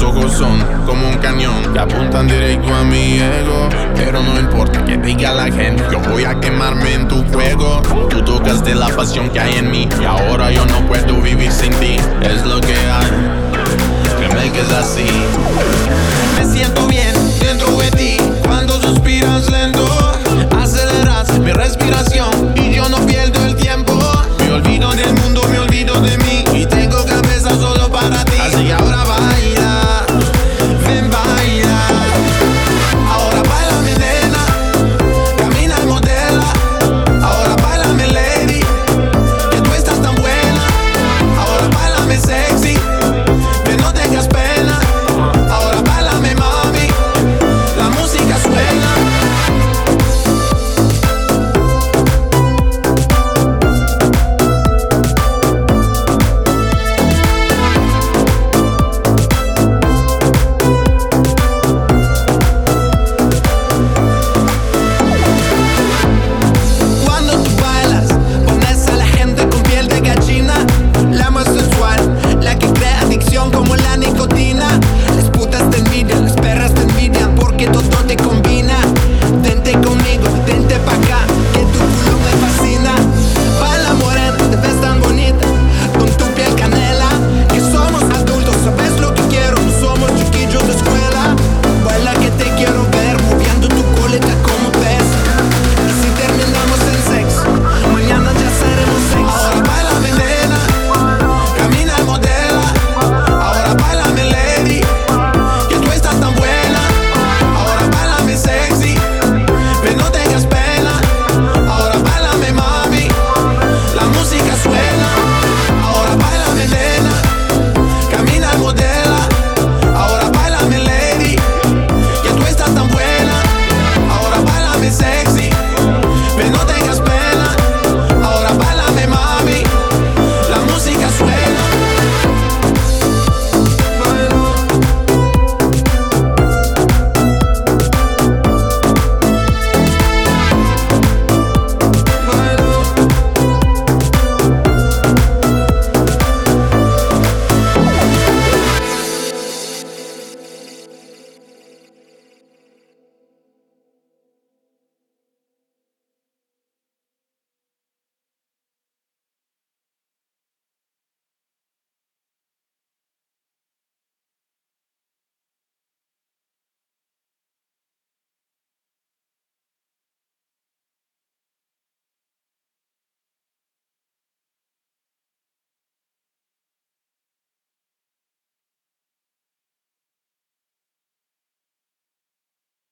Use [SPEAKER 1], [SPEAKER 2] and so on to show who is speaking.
[SPEAKER 1] Tus ojos son como un cañón que apuntan directo a mi ego. Pero no importa que diga la gente, yo voy a quemarme en tu fuego. Tú tocas de la pasión que hay en mí y ahora yo no puedo vivir sin ti. Es lo que hay, créeme que es así. Me siento bien dentro de ti cuando suspiras lento. Aceleras mi respiración y yo no pierdo el tiempo. Me olvido del mundo, me olvido de mí y tengo cabeza solo para ti. Así que ahora va.